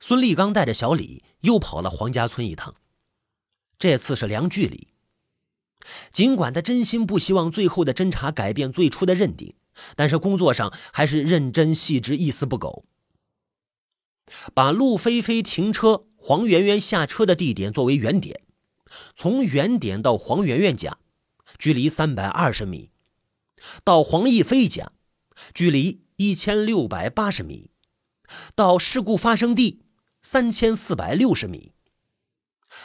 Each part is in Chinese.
孙立刚带着小李又跑了黄家村一趟，这次是量距离。尽管他真心不希望最后的侦查改变最初的认定，但是工作上还是认真细致，一丝不苟。把陆飞飞停车、黄圆圆下车的地点作为原点，从原点到黄圆圆家，距离三百二十米；到黄逸飞家，距离一千六百八十米；到事故发生地，三千四百六十米。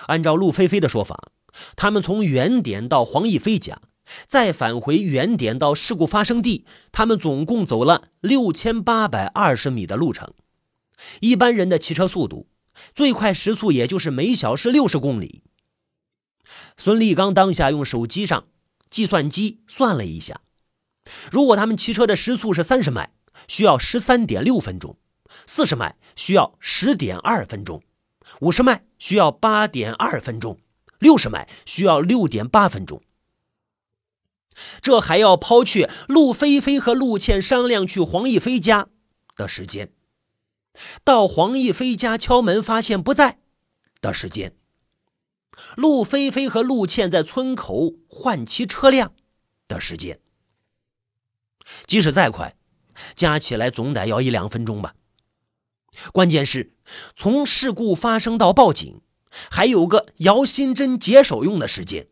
按照陆飞飞的说法，他们从原点到黄逸飞家，再返回原点到事故发生地，他们总共走了六千八百二十米的路程。一般人的骑车速度，最快时速也就是每小时六十公里。孙立刚当下用手机上计算机算了一下，如果他们骑车的时速是三十迈，需要十三点六分钟；四十迈需要十点二分钟；五十迈需要八点二分钟；六十迈需要六点八分钟。这还要抛去陆飞飞和陆倩商量去黄逸飞家的时间。到黄逸飞家敲门，发现不在的时间；陆飞飞和陆倩在村口换骑车辆的时间，即使再快，加起来总得要一两分钟吧。关键是，从事故发生到报警，还有个姚新珍解手用的时间。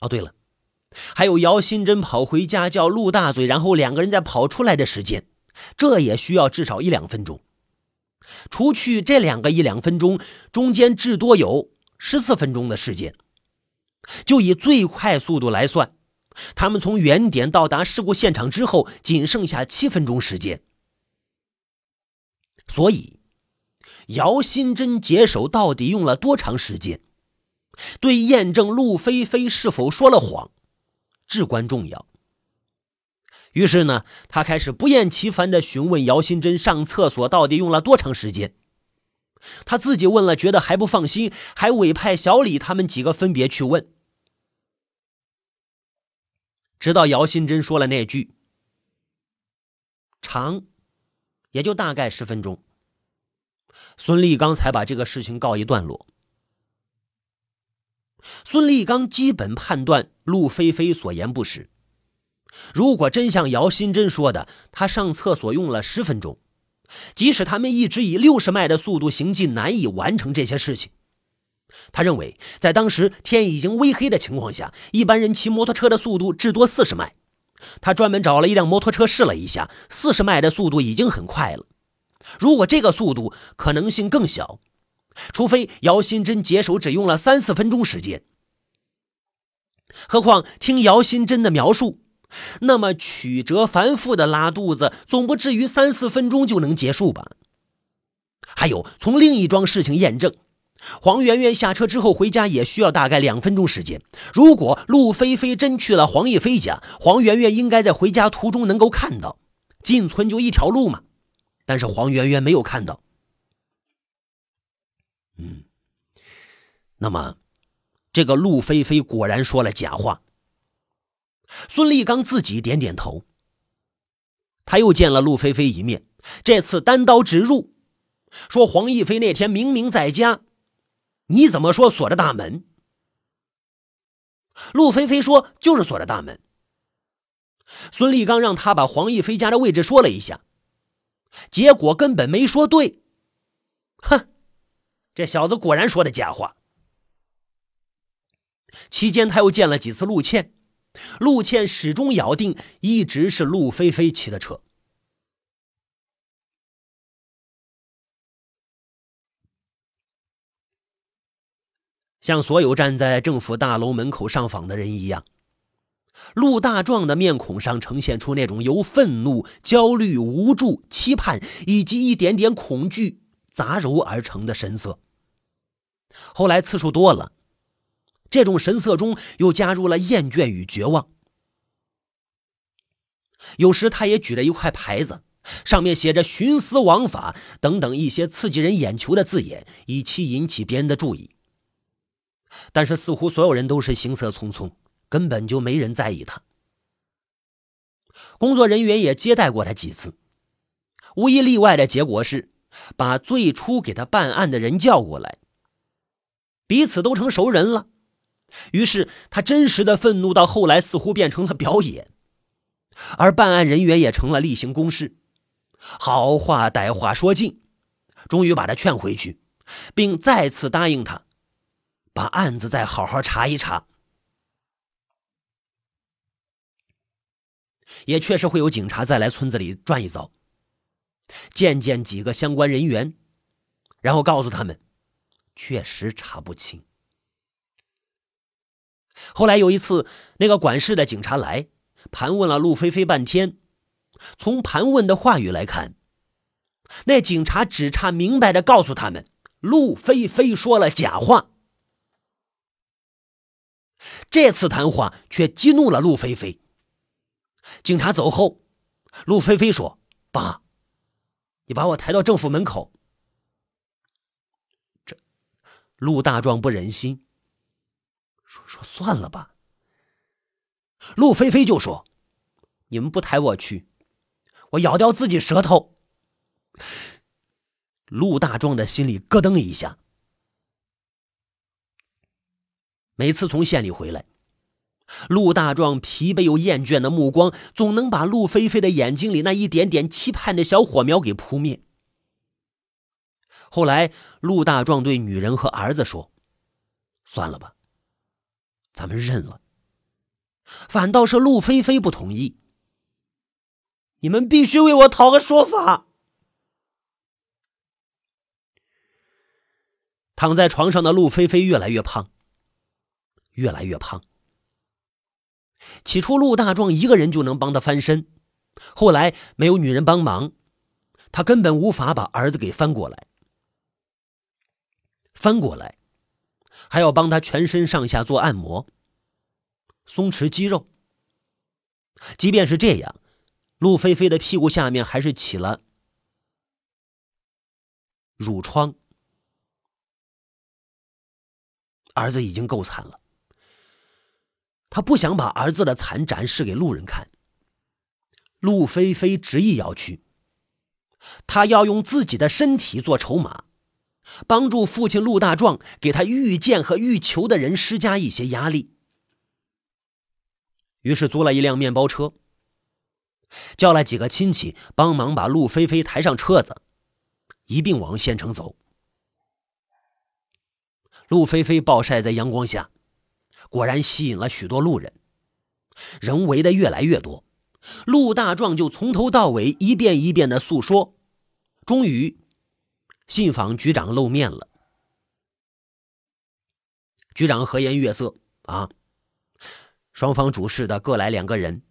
哦，对了，还有姚新珍跑回家叫陆大嘴，然后两个人再跑出来的时间。这也需要至少一两分钟。除去这两个一两分钟，中间至多有十四分钟的时间。就以最快速度来算，他们从原点到达事故现场之后，仅剩下七分钟时间。所以，姚新珍解手到底用了多长时间，对验证陆飞飞是否说了谎，至关重要。于是呢，他开始不厌其烦的询问姚新珍上厕所到底用了多长时间。他自己问了，觉得还不放心，还委派小李他们几个分别去问。直到姚新珍说了那句“长”，也就大概十分钟，孙立刚才把这个事情告一段落。孙立刚基本判断陆飞飞所言不实。如果真像姚新珍说的，他上厕所用了十分钟，即使他们一直以六十迈的速度行进，难以完成这些事情。他认为，在当时天已经微黑的情况下，一般人骑摩托车的速度至多四十迈。他专门找了一辆摩托车试了一下，四十迈的速度已经很快了。如果这个速度可能性更小，除非姚新珍解手只用了三四分钟时间。何况听姚新珍的描述。那么曲折繁复的拉肚子，总不至于三四分钟就能结束吧？还有，从另一桩事情验证，黄圆圆下车之后回家也需要大概两分钟时间。如果陆飞飞真去了黄逸飞家，黄圆圆应该在回家途中能够看到，进村就一条路嘛。但是黄圆圆没有看到。嗯，那么，这个陆飞飞果然说了假话。孙立刚自己点点头。他又见了陆飞飞一面，这次单刀直入，说：“黄逸飞那天明明在家，你怎么说锁着大门？”陆飞飞说：“就是锁着大门。”孙立刚让他把黄逸飞家的位置说了一下，结果根本没说对。哼，这小子果然说的假话。期间，他又见了几次陆倩。陆倩始终咬定一直是陆飞飞骑的车。像所有站在政府大楼门口上访的人一样，陆大壮的面孔上呈现出那种由愤怒、焦虑、无助、期盼以及一点点恐惧杂糅而成的神色。后来次数多了。这种神色中又加入了厌倦与绝望。有时他也举着一块牌子，上面写着“徇私枉法”等等一些刺激人眼球的字眼，以期引起别人的注意。但是似乎所有人都是行色匆匆，根本就没人在意他。工作人员也接待过他几次，无一例外的结果是，把最初给他办案的人叫过来，彼此都成熟人了。于是他真实的愤怒到后来似乎变成了表演，而办案人员也成了例行公事，好话歹话说尽，终于把他劝回去，并再次答应他，把案子再好好查一查。也确实会有警察再来村子里转一遭，见见几个相关人员，然后告诉他们，确实查不清。后来有一次，那个管事的警察来盘问了陆菲菲半天，从盘问的话语来看，那警察只差明白的告诉他们，陆菲菲说了假话。这次谈话却激怒了陆菲菲。警察走后，陆菲菲说：“爸，你把我抬到政府门口。”这，陆大壮不忍心，说：“说算了吧。”陆菲菲就说：“你们不抬我去，我咬掉自己舌头。”陆大壮的心里咯噔一下。每次从县里回来。陆大壮疲惫又厌倦的目光，总能把陆菲菲的眼睛里那一点点期盼的小火苗给扑灭。后来，陆大壮对女人和儿子说：“算了吧，咱们认了。”反倒是陆菲菲不同意：“你们必须为我讨个说法。”躺在床上的陆菲菲越来越胖，越来越胖。起初，陆大壮一个人就能帮他翻身，后来没有女人帮忙，他根本无法把儿子给翻过来。翻过来，还要帮他全身上下做按摩，松弛肌肉。即便是这样，陆菲菲的屁股下面还是起了褥疮。儿子已经够惨了。他不想把儿子的惨展示给路人看。陆菲菲执意要去，他要用自己的身体做筹码，帮助父亲陆大壮给他遇见和欲求的人施加一些压力。于是租了一辆面包车，叫来几个亲戚帮忙把陆菲菲抬上车子，一并往县城走。陆菲菲暴晒在阳光下。果然吸引了许多路人，人围的越来越多，陆大壮就从头到尾一遍一遍的诉说，终于，信访局长露面了。局长和颜悦色啊，双方主事的各来两个人。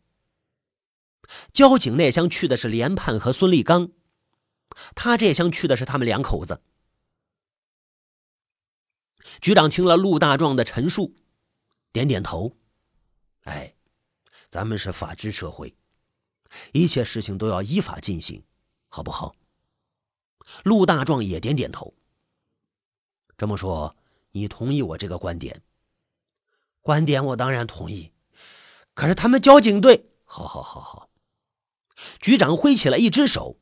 交警那厢去的是连判和孙立刚，他这厢去的是他们两口子。局长听了陆大壮的陈述。点点头，哎，咱们是法治社会，一切事情都要依法进行，好不好？陆大壮也点点头。这么说，你同意我这个观点？观点我当然同意。可是他们交警队……好好好好。局长挥起了一只手，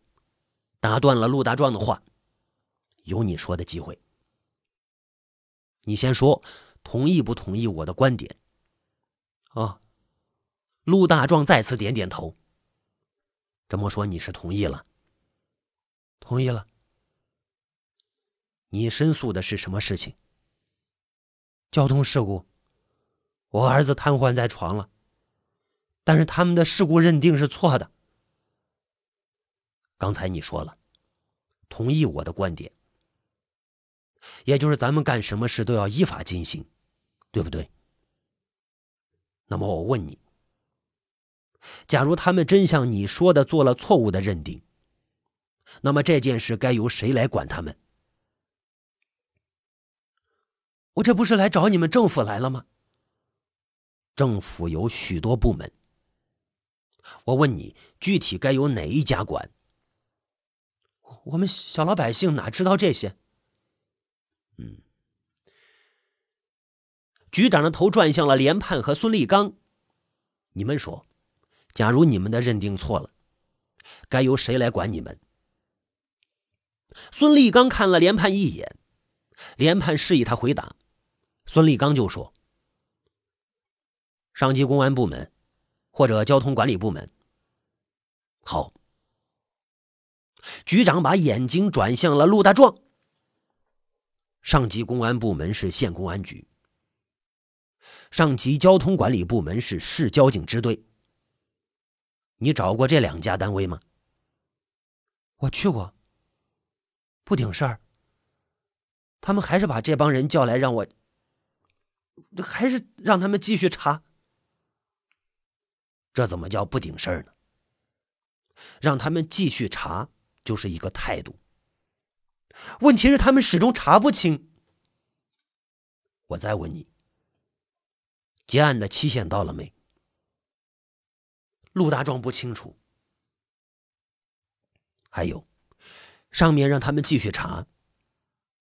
打断了陆大壮的话：“有你说的机会，你先说。”同意不同意我的观点？啊，陆大壮再次点点头。这么说你是同意了？同意了。你申诉的是什么事情？交通事故。我儿子瘫痪在床了，但是他们的事故认定是错的。刚才你说了，同意我的观点，也就是咱们干什么事都要依法进行。对不对？那么我问你：假如他们真像你说的做了错误的认定，那么这件事该由谁来管他们？我这不是来找你们政府来了吗？政府有许多部门，我问你，具体该由哪一家管？我们小老百姓哪知道这些？局长的头转向了连判和孙立刚，你们说，假如你们的认定错了，该由谁来管你们？孙立刚看了连判一眼，连判示意他回答，孙立刚就说：“上级公安部门，或者交通管理部门。”好。局长把眼睛转向了陆大壮。上级公安部门是县公安局，上级交通管理部门是市交警支队。你找过这两家单位吗？我去过，不顶事儿。他们还是把这帮人叫来，让我，还是让他们继续查。这怎么叫不顶事儿呢？让他们继续查。就是一个态度。问题是他们始终查不清。我再问你，结案的期限到了没？陆大壮不清楚。还有，上面让他们继续查，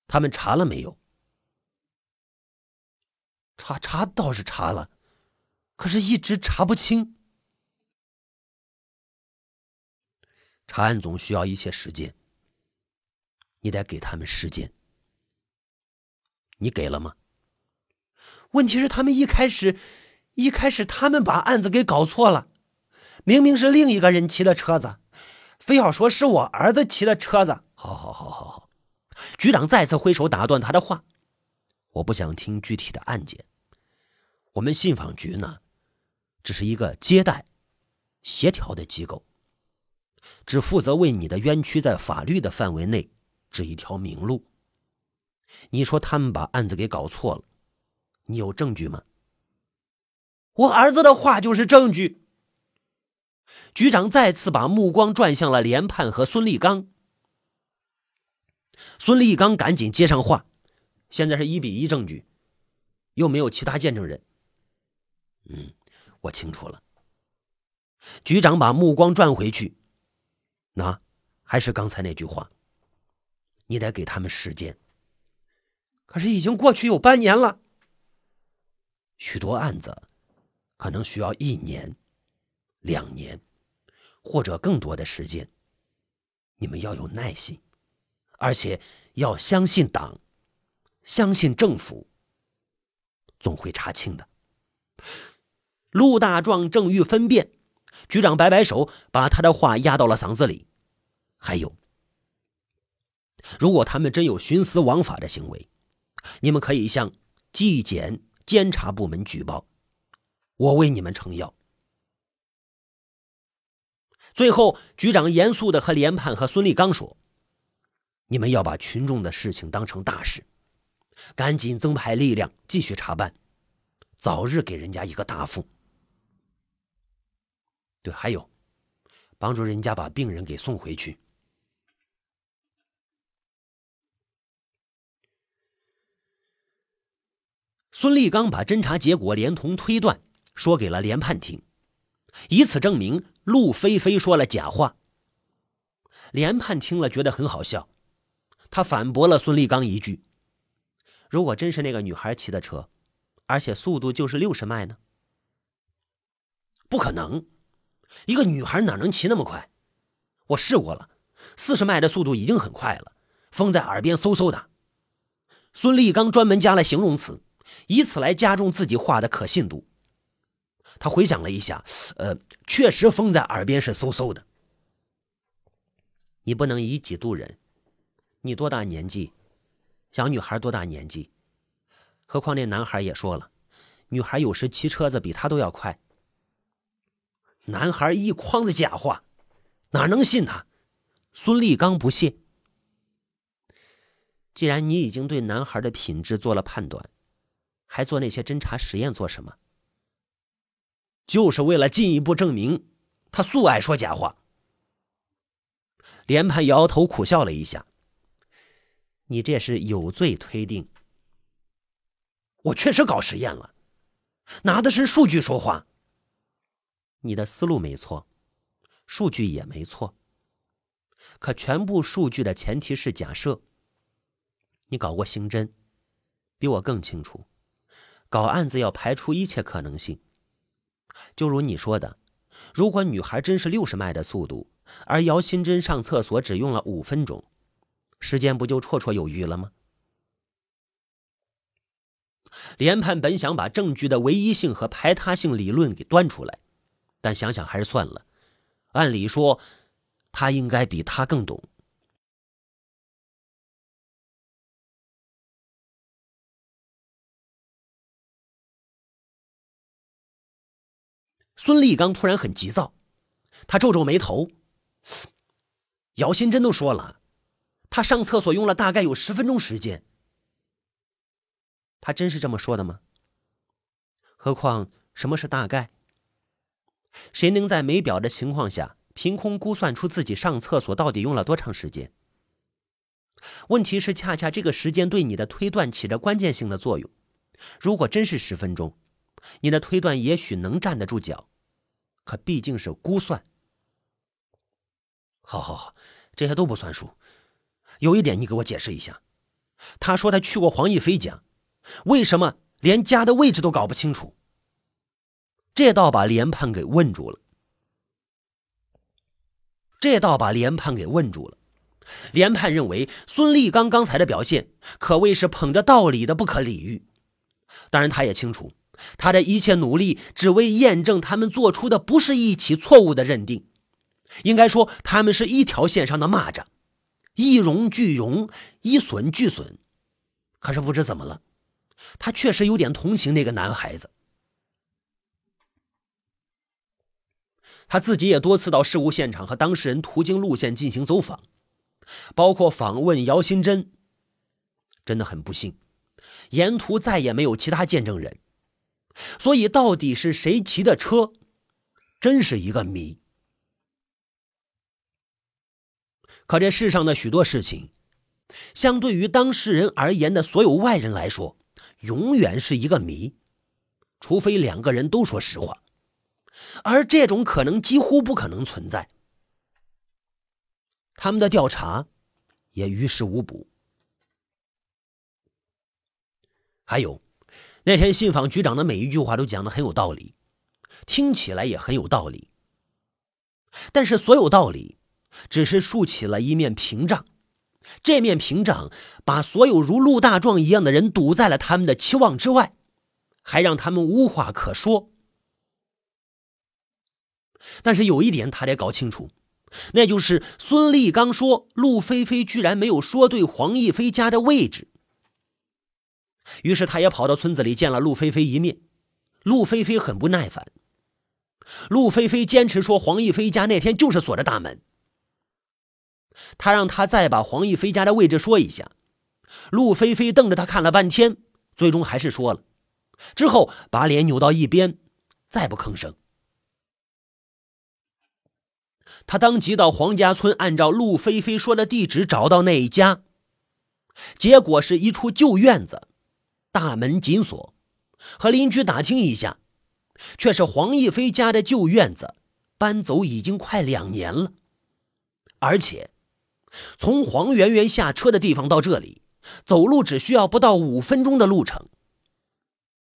他们查了没有？查查倒是查了，可是一直查不清。查案总需要一些时间，你得给他们时间。你给了吗？问题是他们一开始，一开始他们把案子给搞错了，明明是另一个人骑的车子，非要说是我儿子骑的车子。好好好好好，局长再次挥手打断他的话。我不想听具体的案件。我们信访局呢，只是一个接待、协调的机构。只负责为你的冤屈在法律的范围内指一条明路。你说他们把案子给搞错了，你有证据吗？我儿子的话就是证据。局长再次把目光转向了连判和孙立刚。孙立刚赶紧接上话：“现在是一比一证据，又没有其他见证人。”嗯，我清楚了。局长把目光转回去。那还是刚才那句话，你得给他们时间。可是已经过去有半年了，许多案子可能需要一年、两年，或者更多的时间。你们要有耐心，而且要相信党，相信政府，总会查清的。陆大壮正欲分辨，局长摆摆手，把他的话压到了嗓子里。还有，如果他们真有徇私枉法的行为，你们可以向纪检监察部门举报，我为你们撑腰。最后，局长严肃的和连判和孙立刚说：“你们要把群众的事情当成大事，赶紧增派力量继续查办，早日给人家一个答复。对，还有，帮助人家把病人给送回去。”孙立刚把侦查结果连同推断说给了连判听，以此证明陆菲菲说了假话。连判听了觉得很好笑，他反驳了孙立刚一句：“如果真是那个女孩骑的车，而且速度就是六十迈呢？不可能，一个女孩哪能骑那么快？我试过了，四十迈的速度已经很快了，风在耳边嗖嗖的。”孙立刚专门加了形容词。以此来加重自己话的可信度。他回想了一下，呃，确实风在耳边是嗖嗖的。你不能以己度人。你多大年纪？小女孩多大年纪？何况那男孩也说了，女孩有时骑车子比他都要快。男孩一筐子假话，哪能信他？孙立刚不屑。既然你已经对男孩的品质做了判断。还做那些侦查实验做什么？就是为了进一步证明他素爱说假话。连判摇摇头，苦笑了一下：“你这是有罪推定。我确实搞实验了，拿的是数据说话。你的思路没错，数据也没错。可全部数据的前提是假设。你搞过刑侦，比我更清楚。”搞案子要排除一切可能性，就如你说的，如果女孩真是六十迈的速度，而姚新珍上厕所只用了五分钟，时间不就绰绰有余了吗？连判本想把证据的唯一性和排他性理论给端出来，但想想还是算了。按理说，他应该比他更懂。孙立刚突然很急躁，他皱皱眉头。姚新真都说了，他上厕所用了大概有十分钟时间。他真是这么说的吗？何况什么是大概？谁能在没表的情况下凭空估算出自己上厕所到底用了多长时间？问题是，恰恰这个时间对你的推断起着关键性的作用。如果真是十分钟，你的推断也许能站得住脚，可毕竟是估算。好好好，这些都不算数。有一点，你给我解释一下。他说他去过黄奕飞家，为什么连家的位置都搞不清楚？这倒把连判给问住了。这倒把连判给问住了。连判认为孙立刚刚才的表现可谓是捧着道理的不可理喻。当然，他也清楚。他的一切努力，只为验证他们做出的不是一起错误的认定。应该说，他们是一条线上的蚂蚱，一荣俱荣，一损俱损。可是不知怎么了，他确实有点同情那个男孩子。他自己也多次到事故现场和当事人途经路线进行走访，包括访问姚新珍。真的很不幸，沿途再也没有其他见证人。所以，到底是谁骑的车，真是一个谜。可这世上的许多事情，相对于当事人而言的所有外人来说，永远是一个谜，除非两个人都说实话，而这种可能几乎不可能存在。他们的调查也于事无补。还有。那天信访局长的每一句话都讲的很有道理，听起来也很有道理。但是所有道理，只是竖起了一面屏障，这面屏障把所有如陆大壮一样的人堵在了他们的期望之外，还让他们无话可说。但是有一点他得搞清楚，那就是孙立刚说陆菲菲居然没有说对黄奕飞家的位置。于是，他也跑到村子里见了陆菲菲一面。陆菲菲很不耐烦。陆菲菲坚持说，黄奕飞家那天就是锁着大门。他让他再把黄奕飞家的位置说一下。陆菲菲瞪着他看了半天，最终还是说了。之后，把脸扭到一边，再不吭声。他当即到黄家村，按照陆菲菲说的地址找到那一家，结果是一处旧院子。大门紧锁，和邻居打听一下，却是黄奕飞家的旧院子，搬走已经快两年了，而且从黄圆圆下车的地方到这里，走路只需要不到五分钟的路程。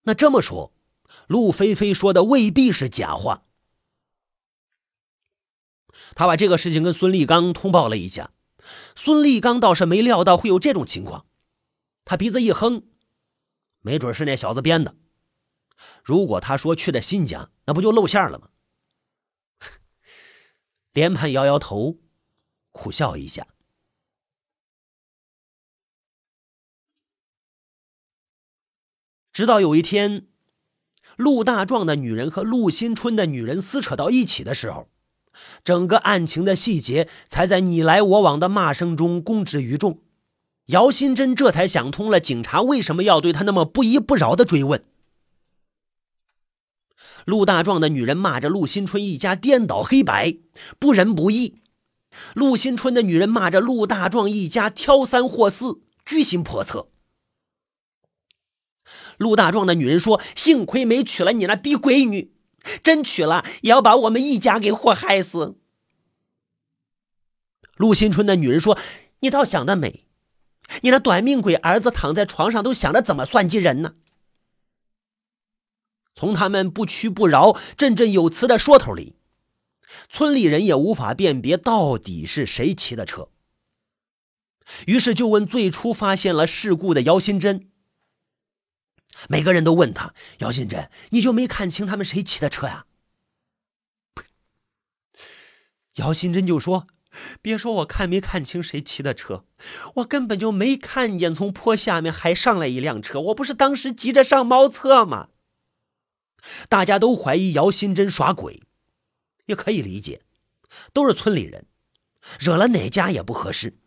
那这么说，陆菲菲说的未必是假话。他把这个事情跟孙立刚通报了一下，孙立刚倒是没料到会有这种情况，他鼻子一哼。没准是那小子编的。如果他说去的新家，那不就露馅了吗？连盘摇摇头，苦笑一下。直到有一天，陆大壮的女人和陆新春的女人撕扯到一起的时候，整个案情的细节才在你来我往的骂声中公之于众。姚新珍这才想通了，警察为什么要对他那么不依不饶的追问。陆大壮的女人骂着陆新春一家颠倒黑白、不仁不义；陆新春的女人骂着陆大壮一家挑三货四、居心叵测。陆大壮的女人说：“幸亏没娶了你那逼闺女，真娶了也要把我们一家给祸害死。”陆新春的女人说：“你倒想得美。”你那短命鬼儿子躺在床上，都想着怎么算计人呢？从他们不屈不挠、振振有词的说头里，村里人也无法辨别到底是谁骑的车。于是就问最初发现了事故的姚新珍。每个人都问他：“姚新珍，你就没看清他们谁骑的车呀？”姚新珍就说：“别说我看没看清谁骑的车，我根本就没看见从坡下面还上来一辆车，我不是当时急着上茅厕吗？”大家都怀疑姚新珍耍鬼，也可以理解，都是村里人，惹了哪家也不合适。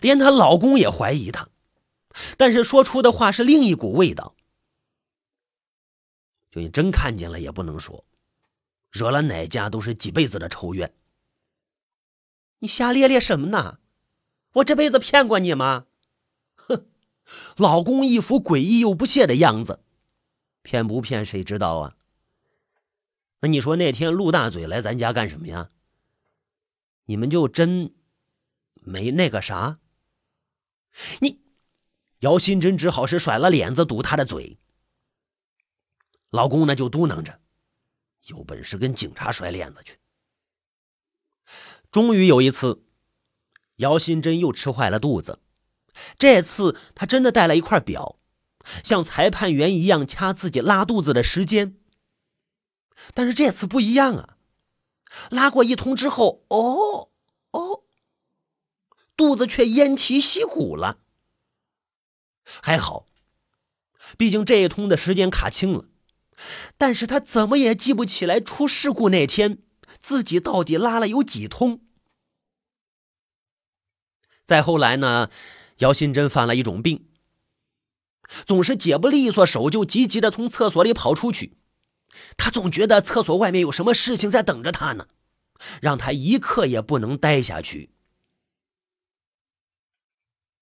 连她老公也怀疑她，但是说出的话是另一股味道。就你真看见了也不能说，惹了哪家都是几辈子的仇怨。你瞎咧咧什么呢？我这辈子骗过你吗？哼！老公一副诡异又不屑的样子。骗不骗谁知道啊？那你说那天陆大嘴来咱家干什么呀？你们就真没那个啥？你姚新珍只好是甩了脸子堵他的嘴。老公呢就嘟囔着：“有本事跟警察甩脸子去。”终于有一次，姚新珍又吃坏了肚子，这次他真的带了一块表。像裁判员一样掐自己拉肚子的时间，但是这次不一样啊！拉过一通之后，哦哦，肚子却偃旗息鼓了。还好，毕竟这一通的时间卡清了，但是他怎么也记不起来出事故那天自己到底拉了有几通。再后来呢，姚新珍犯了一种病。总是解不利索手，就急急的从厕所里跑出去。他总觉得厕所外面有什么事情在等着他呢，让他一刻也不能待下去。